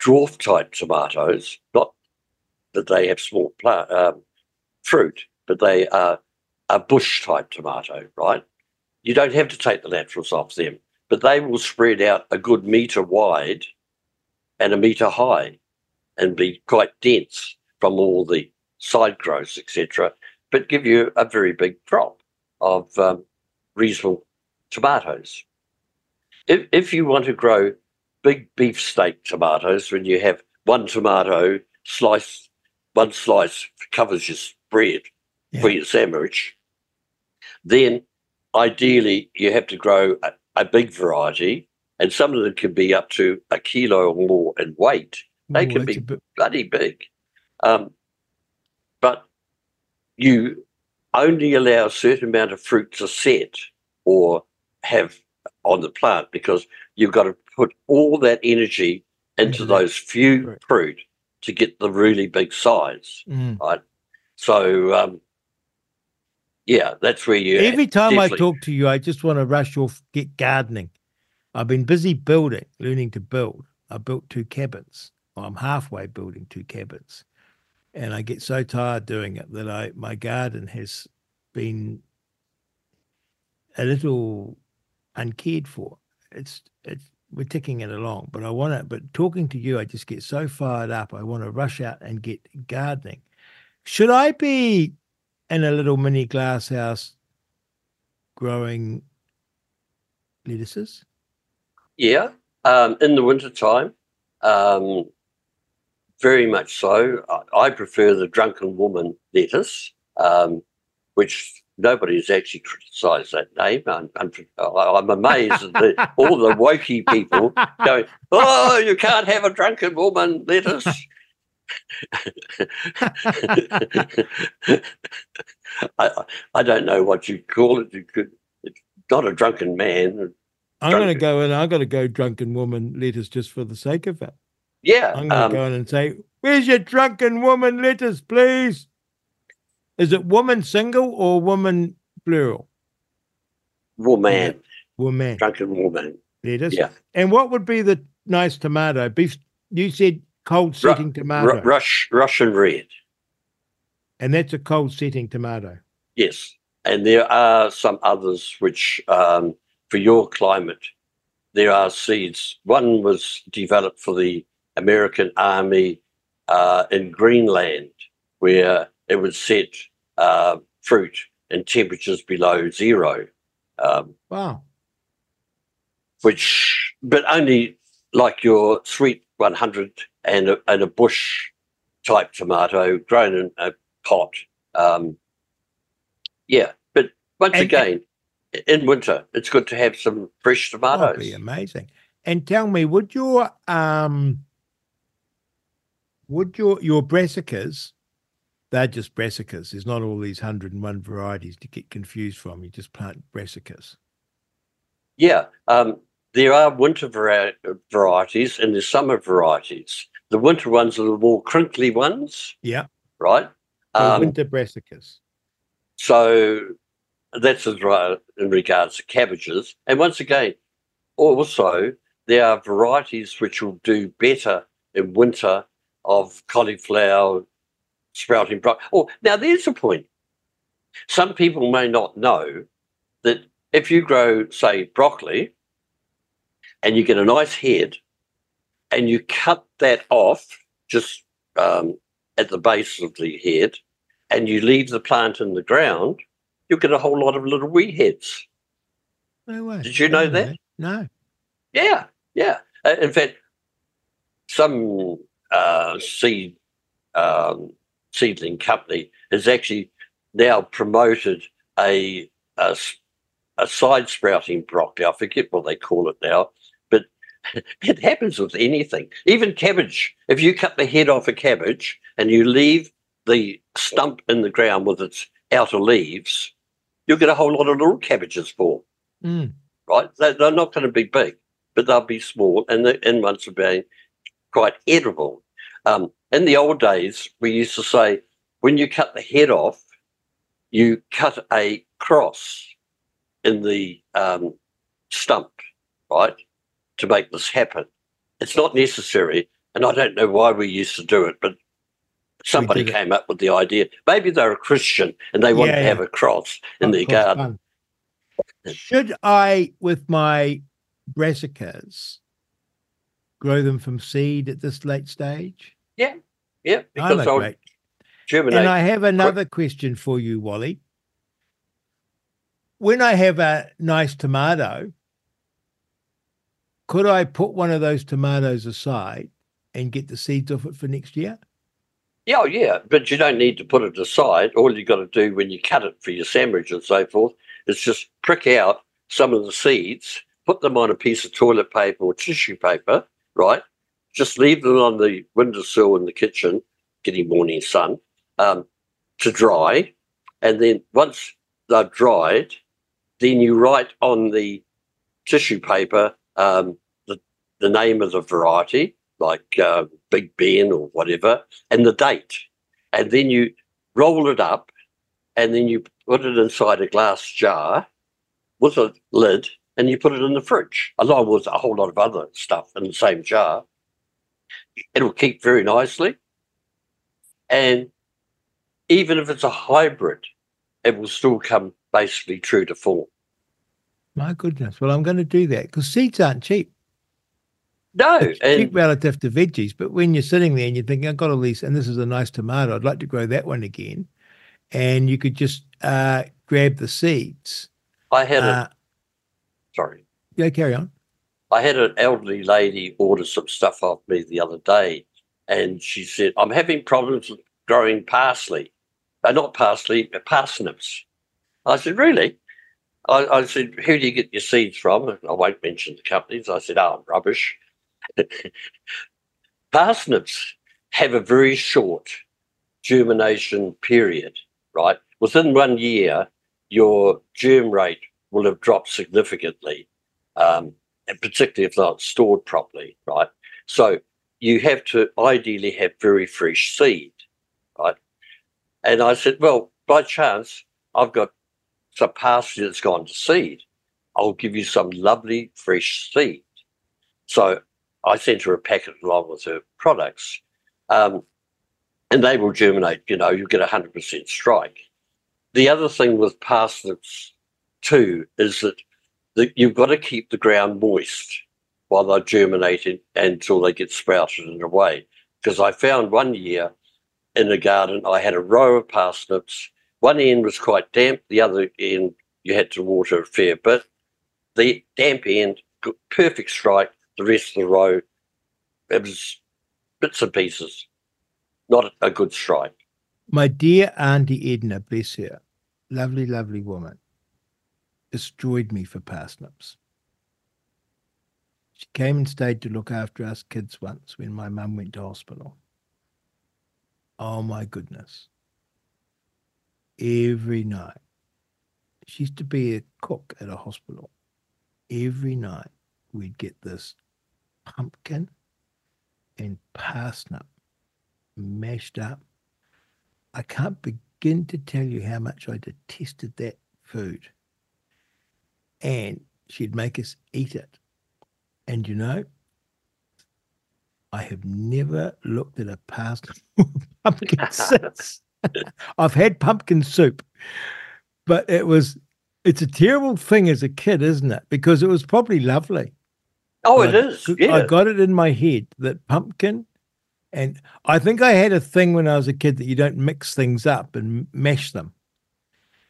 dwarf type tomatoes, not that they have small plant, um, fruit, but they are a bush type tomato, right? You don't have to take the laterals off them but they will spread out a good meter wide and a meter high and be quite dense from all the side growths, etc., but give you a very big crop of um, reasonable tomatoes. If, if you want to grow big beefsteak tomatoes, when you have one tomato slice, one slice covers your bread for your sandwich, then ideally you have to grow a, a big variety, and some of them can be up to a kilo or more in weight, They Ooh, can be bloody big. Um, but you only allow a certain amount of fruit to set or have on the plant because you've got to put all that energy into that those few fruit. fruit to get the really big size. Mm. So, um, yeah, that's where you Every time I talk to you, I just want to rush off, get gardening. I've been busy building, learning to build. I built two cabins. Well, I'm halfway building two cabins. And I get so tired doing it that I my garden has been a little uncared for. It's it's we're ticking it along, but I want to. But talking to you, I just get so fired up. I want to rush out and get gardening. Should I be in a little mini glass house growing lettuces? Yeah, um, in the wintertime, um, very much so. I, I prefer the drunken woman lettuce, um, which nobody's actually criticised that name. I'm, I'm, I'm amazed at the, all the wokey people going, "Oh, you can't have a drunken woman lettuce." I, I don't know what you call it. You could, it's not a drunken man. I'm going to go and I'm going to go drunken woman lettuce just for the sake of it. Yeah, I'm going um, to go in and say, "Where's your drunken woman letters, please?" Is it woman single or woman plural? woman, Woman drunken woman. lettuce. Yeah. And what would be the nice tomato? Beef. You said cold Ru- setting tomato, Ru- Rush, Russian red. and that's a cold setting tomato. Yes, and there are some others which, um, for your climate, there are seeds. One was developed for the American Army uh, in Greenland, where it would set uh, fruit in temperatures below zero, um, Wow. which, but only like your sweet 100 and a, and a bush type tomato grown in a pot. Um, yeah, but once And- again, in winter, it's good to have some fresh That'd tomatoes. be amazing. And tell me, would your um would your your brassicas they're just brassicas. There's not all these hundred and one varieties to get confused from. You just plant brassicas. Yeah, um, there are winter vari- varieties and there's summer varieties. The winter ones are the more crinkly ones, Yeah. right? Um, winter brassicas. So that's as right in regards to cabbages. And once again, also there are varieties which will do better in winter of cauliflower, sprouting broccoli. Oh, now there's a point. Some people may not know that if you grow, say, broccoli, and you get a nice head, and you cut that off just um, at the base of the head, and you leave the plant in the ground, you'll get a whole lot of little wee heads. No way. Did you know that? No. Yeah, yeah. Uh, in fact, some uh, seed um, seedling company has actually now promoted a a side sprouting broccoli. I forget what they call it now, but it happens with anything, even cabbage. If you cut the head off a cabbage and you leave the stump in the ground with its outer leaves, you'll get a whole lot of little cabbages form Mm. right? They're, not going to be big, but they'll be small, and the in ones will be quite edible. Um, in the old days, we used to say when you cut the head off, you cut a cross in the um, stump, right, to make this happen. It's not necessary, and I don't know why we used to do it, but somebody came up with the idea. Maybe they're a Christian and they wanted Yeah, to have a cross in their garden. bun. Should I, with my brassicas, grow them from seed at this late stage? Yeah, I'm because great germinate. And I have another question for you, Wally. When I have a nice tomato, could I put one of those tomatoes aside and get the seeds off it for next year? Yeah, oh, yeah, but you don't need to put it aside. All you've got to do when you cut it for your sandwich and so forth is just prick out some of the seeds, put them on a piece of toilet paper or tissue paper, right? just leave them on the windowsill in the kitchen, getting morning sun, um, to dry. And then once they're dried, then you write on the tissue paper um, the, the name of the variety, like uh, Big Ben or whatever, and the date. And then you roll it up and then you put it inside a glass jar with a lid and you put it in the fridge, along with a whole lot of other stuff in the same jar. It'll keep very nicely. And even if it's a hybrid, it will still come basically true to form. My goodness. Well, I'm going to do that because seeds aren't cheap. No, it's and cheap relative to veggies, but when you're sitting there and you're thinking, I've got all these, and this is a nice tomato, I'd like to grow that one again, and you could just uh, grab the seeds. I had Uh, a sorry. yeah, carry on. I had an elderly lady order some stuff off me the other day, and she said, I'm having problems growing parsley. Uh, not parsley, but parsnips. I said, Really? I, I said, Who do you get your seeds from? And I won't mention the companies. I said, Oh, rubbish. Parsnips have a very short germination period, right? Within one year, your germ rate will have dropped significantly. Um, and particularly if not stored properly, right? So you have to ideally have very fresh seed, right? And I said, well, by chance, I've got some parsley that's gone to seed. I'll give you some lovely fresh seed. So I sent her a packet along with her products. Um, and they will germinate, you know, you get a 100% strike. The other thing with parsnips, too, is that that you've got to keep the ground moist while they're germinating until they get sprouted and away. Because I found one year in the garden, I had a row of parsnips. One end was quite damp, the other end you had to water a fair bit. The damp end, got perfect strike. The rest of the row, it was bits and pieces, not a good strike. My dear Auntie Edna, bless her, lovely, lovely woman, destroyed me for parsnips. She came and stayed to look after us kids once when my mum went to hospital. Oh my goodness. Every night. She used to be a cook at a hospital. Every night we'd get this pumpkin and parsnip mashed up. I can't begin to tell you how much I detested that food. And she'd make us eat it. And you know, I have never looked at a parsnip pumpkin since. I've had pumpkin soup, but it was, it's a terrible thing as a kid, isn't it? Because it was probably lovely. Oh, But it is. Yeah. I got it in my head that pumpkin, and I think I had a thing when I was a kid that you don't mix things up and mash them.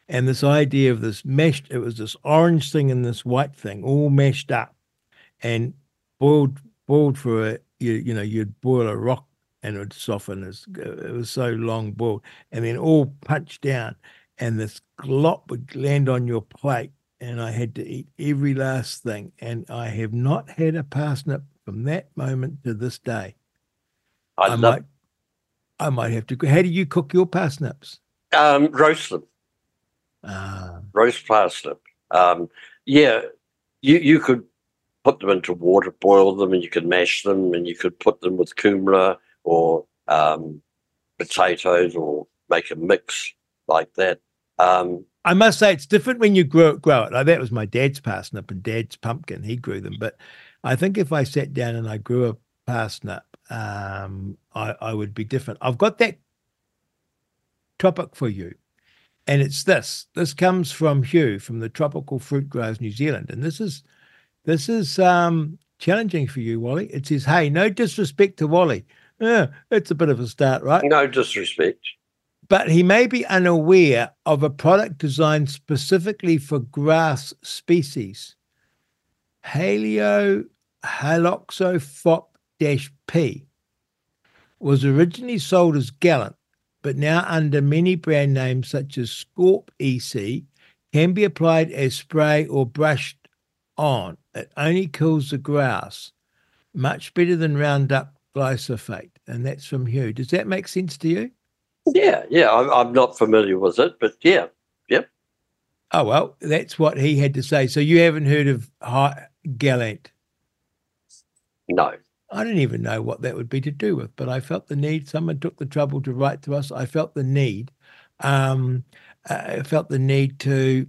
And this idea of this meshed it was this orange thing and this white thing all meshed up and boiled, boiled for a, you, you know, you'd boil a rock and it would soften. As, it was so long boiled and then all punched down and this glop would land on your plate and I had to eat every last thing. And I have not had a parsnip from that moment to this day. I, I, love might, I might have to. How do you cook your parsnips? um, roast them. Ah, roast parsnip. Um, yeah, you you could put them into water, boil them, and you could mash them, and you could put them with kumara or um, potatoes, or make a mix like that. Um, I must say it's different when you grow grow it. Like that was my dad's parsnip and dad's pumpkin. He grew them, but I think if I sat down and I grew a parsnip, um, I, I would be different. I've got that topic for you, and it's this. This comes from Hugh from the Tropical Fruit Growers New Zealand, and this is this is um, challenging for you, Wally. It says, "Hey, no disrespect to Wally. Yeah, it's a bit of a start, right? no disrespect. but he may be unaware of a product designed specifically for grass species. Haleo haloxophop P was originally sold as Gallant, but now under many brand names such as Scorp EC, can be applied as spray or brushed on. It only kills the grass, much better than Roundup glyphosate, and that's from Hugh. Does that make sense to you? Yeah, yeah. I'm, I'm not familiar with it, but yeah, yep. Oh well, that's what he had to say. So you haven't heard of high, Gallant? No. I don't even know what that would be to do with, but I felt the need. Someone took the trouble to write to us. I felt the need. Um, I felt the need to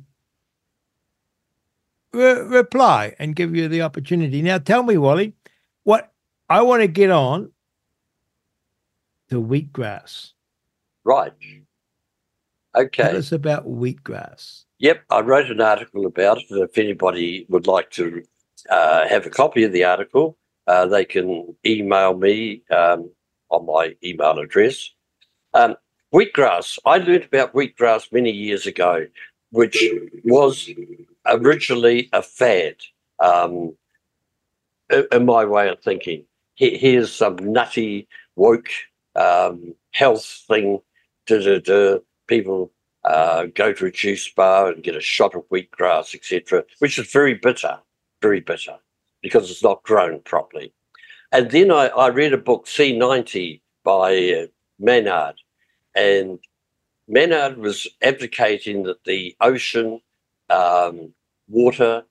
re- reply and give you the opportunity. Now, tell me, Wally, what I want to get on to wheatgrass. Right. Okay. Tell us about wheatgrass. Yep, I wrote an article about it. If anybody would like to uh, have a copy of the article, uh, they can email me um, on my email address. Um, wheatgrass. I learned about wheatgrass many years ago, which was originally a fad. Um, in my way of thinking, here's some nutty woke um, health thing. Da, da, da. People uh, go to a juice bar and get a shot of wheatgrass, etc., which is very bitter, very bitter, because it's not grown properly. And then I, I read a book, C90, by uh, Maynard, and Maynard was advocating that the ocean um, water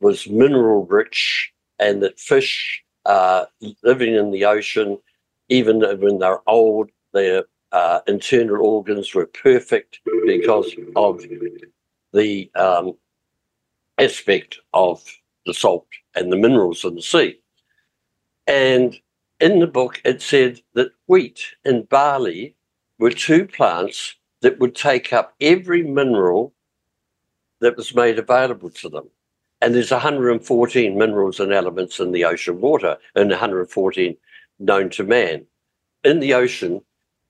was mineral rich and that fish uh, living in the ocean, even when they're old, their uh, internal organs were perfect because of the um, aspect of the salt and the minerals in the sea. And in the book, it said that wheat and barley were two plants that would take up every mineral that was made available to them. And there's 114 minerals and elements in the ocean water, and 114 known to man. In the ocean,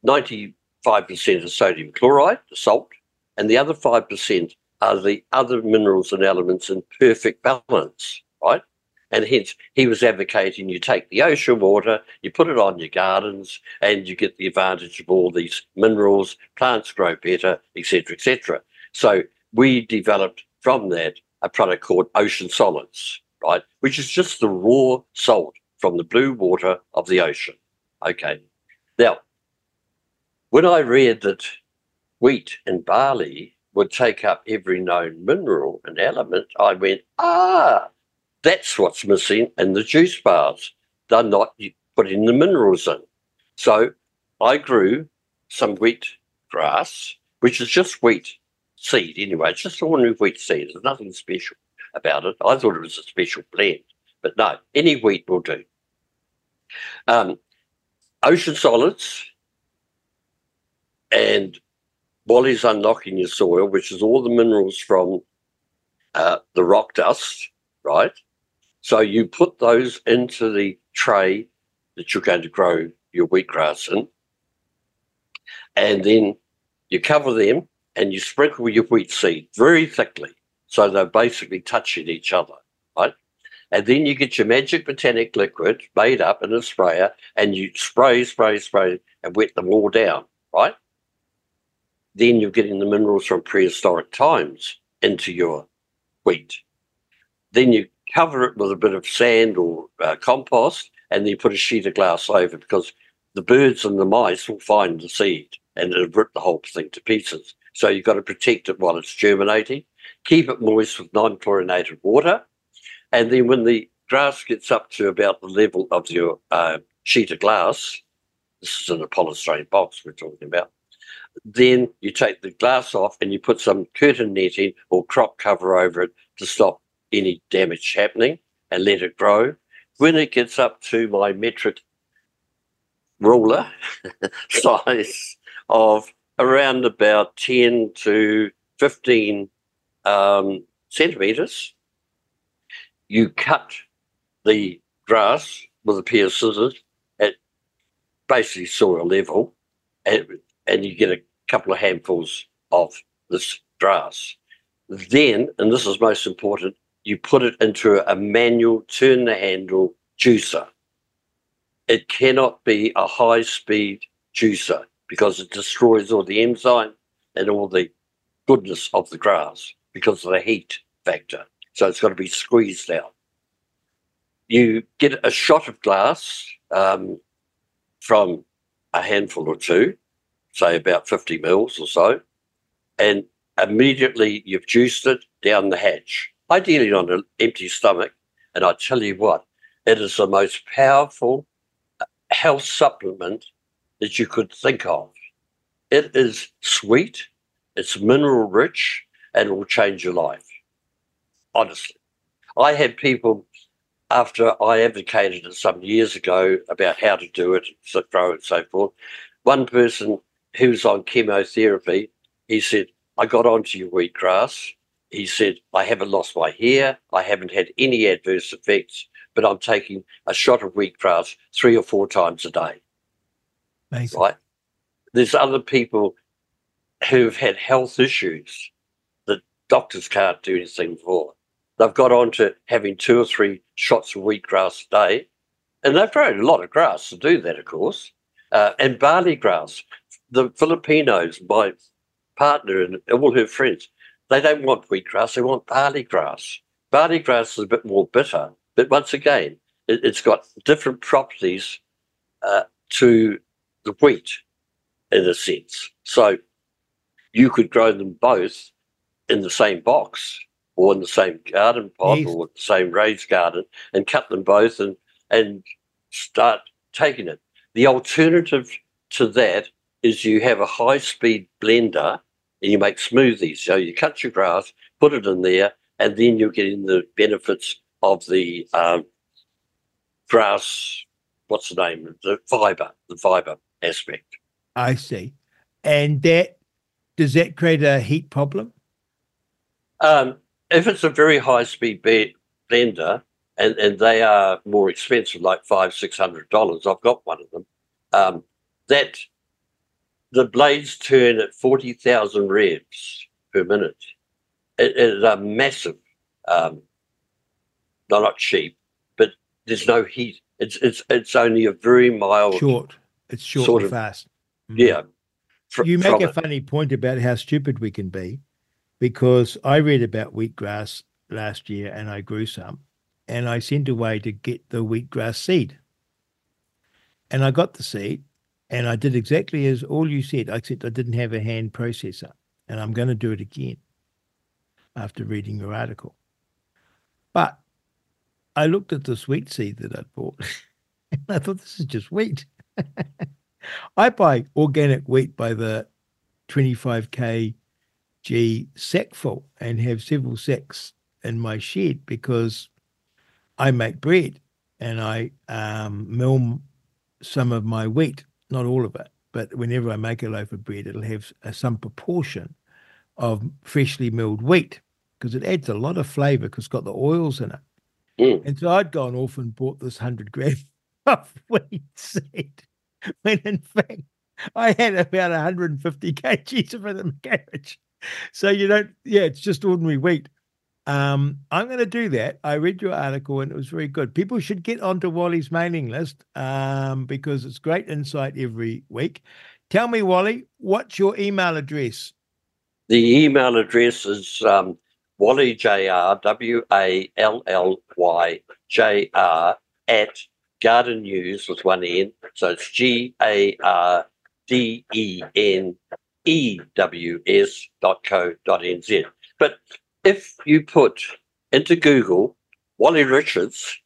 95% is sodium chloride, the salt, and the other 5% are the other minerals and elements in perfect balance, right? And hence, he was advocating you take the ocean water, you put it on your gardens, and you get the advantage of all these minerals, plants grow better, etc., etc. So we developed from that a product called Ocean Solids, right, which is just the raw salt from the blue water of the ocean. Okay. Now, when I read that wheat and barley would take up every known mineral and element, I went, ah, that's what's missing in the juice bars. They're not putting the minerals in. So I grew some wheat grass, which is just wheat seed anyway. It's just ordinary wheat seed. There's nothing special about it. I thought it was a special blend, but no, any wheat will do. Um, ocean solids and Wally's unlocking your soil, which is all the minerals from uh, the rock dust, right? So you put those into the tray that you're going to grow your wheatgrass in, and then you cover them and you sprinkle your wheat seed very thickly so they're basically touching each other, right? And then you get your magic botanic liquid made up in a sprayer and you spray, spray, spray and wet them all down, right? Then you're getting the minerals from prehistoric times into your wheat. Then you cover it with a bit of sand or uh, compost and then put a sheet of glass over because the birds and the mice will find the seed and it'll rip the whole thing to pieces. So you've got to protect it while it's germinating. Keep it moist with non-chlorinated water. And then when the grass gets up to about the level of your uh, sheet of glass, this is in a polystyrene box we're talking about, then you take the glass off and you put some curtain netting or crop cover over it to stop any damage happening and let it grow. When it gets up to my metric ruler size of around about 10 to 15 um, centimeters. You cut the grass with a pair of scissors at basically soil level, and, and you get a couple of handfuls of this grass. Then, and this is most important, you put it into a manual turn the handle juicer. It cannot be a high speed juicer because it destroys all the enzyme and all the goodness of the grass because of the heat factor. So it's got to be squeezed out. You get a shot of glass, um, from a handful or two, say about 50 mils or so, and immediately you've juiced it down the hatch, ideally on an empty stomach. And I tell you what, it is the most powerful uh, health supplement that you could think of. It is sweet, it's mineral rich, and will change your life. Honestly. I had people after I advocated it some years ago about how to do it, so grow and so forth. One person who was on chemotherapy, he said, I got onto your wheatgrass. He said, I haven't lost my hair. I haven't had any adverse effects, but I'm taking a shot of wheatgrass three or four times a day. Amazing. Right? There's other people who've had health issues that doctors can't do anything for. They've got on to having two or three shots of wheatgrass a day, and they've grown a lot of grass to do that, of course, uh, and barley grass. The Filipinos, my partner and all her friends, they don't want wheatgrass, they want barley grass. Barley grass is a bit more bitter, but once again, it, has got different properties uh, to the wheat in a sense. So you could grow them both in the same box or in the same garden pot yes. or the same raised garden and cut them both and and start taking it. The alternative to that is you have a high speed blender and you make smoothies. So you cut your grass, put it in there, and then you're getting the benefits of the um, grass. What's the name? The fiber, the fiber aspect. I see. And that does that create a heat problem? Um, if it's a very high speed blender and, and they are more expensive, like five, six hundred dollars, I've got one of them. Um, that the blades turn at forty thousand revs per minute. It is a massive, um, no, not cheap, but there's no heat. It's it's it's only a very mild, short. It's short sort and of, fast. Mm. Yeah. Fr- you make a it. funny point about how stupid we can be because I read about wheatgrass last year and I grew some and I sent away to get the wheatgrass seed. And I got the seed and I did exactly as all you said, except I didn't have a hand processor. And I'm going to do it again after reading your article. But I looked at the sweet seed that I'd bought and I thought, this is just wheat. I buy organic wheat by the 25k G sackful and have several sacks in my shed because I make bread and I um, mill some of my wheat, not all of it, but whenever I make a loaf of bread, it'll have some proportion of freshly milled wheat because it adds a lot of flavor because it's got the oils in it. Mm. And so I'd gone off and bought this 100 gram of wheat seed when in fact I had about 150 kgs of it in the garage so you don't, yeah, it's just ordinary wheat. Um, I'm going to do that. I read your article and it was very good. People should get onto Wally's mailing list um, because it's great insight every week. Tell me, Wally, what's your email address? The email address is um, Wally Jr. W A L L Y J R at Garden News with one N. So it's G A R D E N E W S dot co dot N Z. But if you put into Google Wally Richards,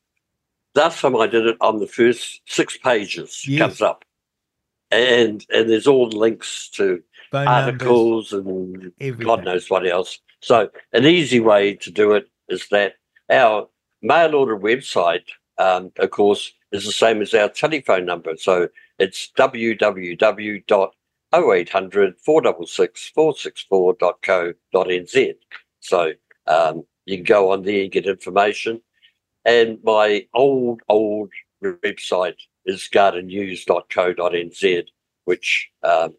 last time I did it on the first six pages yes. comes up. And and there's all links to Phone articles numbers, and everything. God knows what else. So an easy way to do it is that our mail order website, um, of course, is the same as our telephone number. So it's www 0800 466 464.co.nz. So um, you can go on there and get information. And my old, old website is gardennews.co.nz, which um,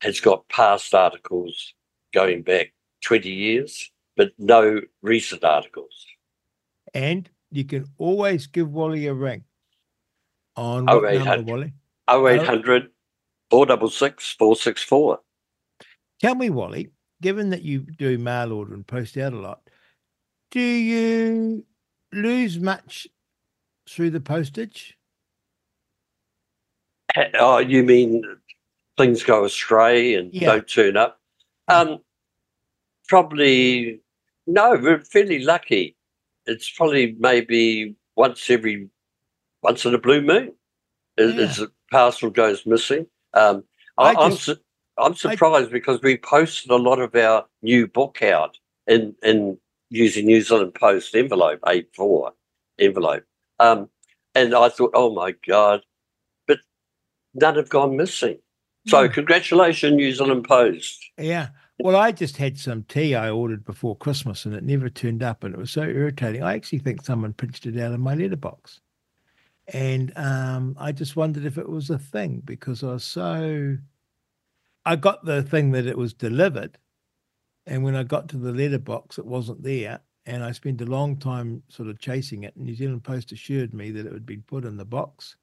has got past articles going back 20 years, but no recent articles. And you can always give Wally a ring on what 0800, number, Wally? 0800 Four double six four six four. Tell me, Wally, given that you do mail order and post out a lot, do you lose much through the postage? Oh, you mean things go astray and Yeah. don't turn up? Um, probably no. We're fairly lucky. It's probably maybe once every once in a blue moon. Is, Yeah. is a parcel goes missing. Um, I I, I'm just- su- I'm surprised because we posted a lot of our new book out in in using New Zealand Post envelope A4 envelope, um, and I thought, oh my god, but none have gone missing. So Hmm. congratulations, New Zealand Post. Yeah. Well, I just had some tea I ordered before Christmas and it never turned up and it was so irritating. I actually think someone pinched it out of my letterbox. And um, I just wondered if it was a thing because I was so. I got the thing that it was delivered. And when I got to the letterbox, it wasn't there. And I spent a long time sort of chasing it. New Zealand Post assured me that it would be put in the box.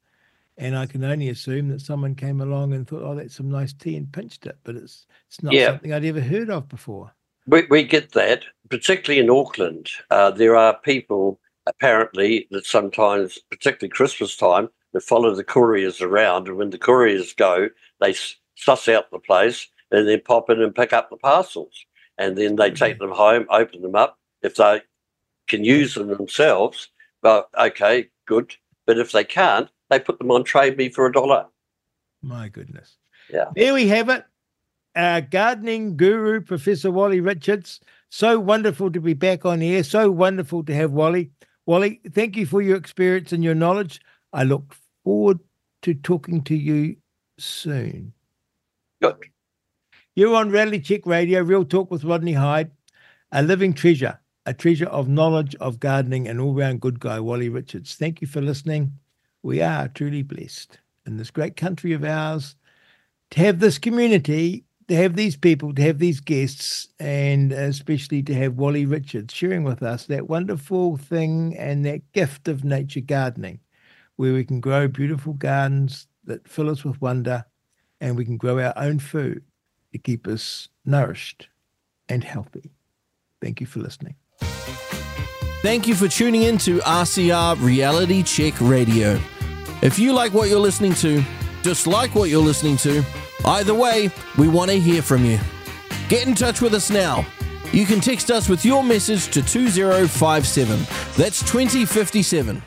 And I can only assume that someone came along and thought, oh, that's some nice tea and pinched it. But it's it's not Yeah. something I'd ever heard of before. We, we get that, particularly in Auckland. Uh, there are people apparently that sometimes, particularly Christmas time, that follow the couriers around, and when the couriers go, they suss out the place and then pop in and pick up the parcels, and then they take mm-hmm. them home, open them up. If they can use them themselves, well, okay, good. But if they can't, they put them on Trade Me for a dollar. My goodness. Yeah. There we have it. Our gardening guru, Professor Wally Richards. So wonderful to be back on air. So wonderful to have Wally. Wally, thank you for your experience and your knowledge. I look forward to talking to you soon. Good. You're on Reality Check Radio, Real Talk with Rodney Hide, a living treasure, a treasure of knowledge of gardening, and all round good guy, Wally Richards. Thank you for listening. We are truly blessed in this great country of ours to have this community, to have these people, to have these guests, and especially to have Wally Richards sharing with us that wonderful thing and that gift of nature gardening, where we can grow beautiful gardens that fill us with wonder and we can grow our own food to keep us nourished and healthy. Thank you for listening. Thank you for tuning in to RCR Reality Check Radio. If you like what you're listening to, dislike what you're listening to, either way, we want to hear from you. Get in touch with us now. You can text us with your message to 2057. That's 2057.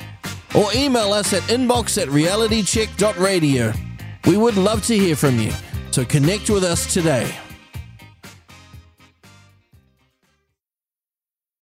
Or email us at inbox at realitycheck.radio. We would love to hear from you, so connect with us today.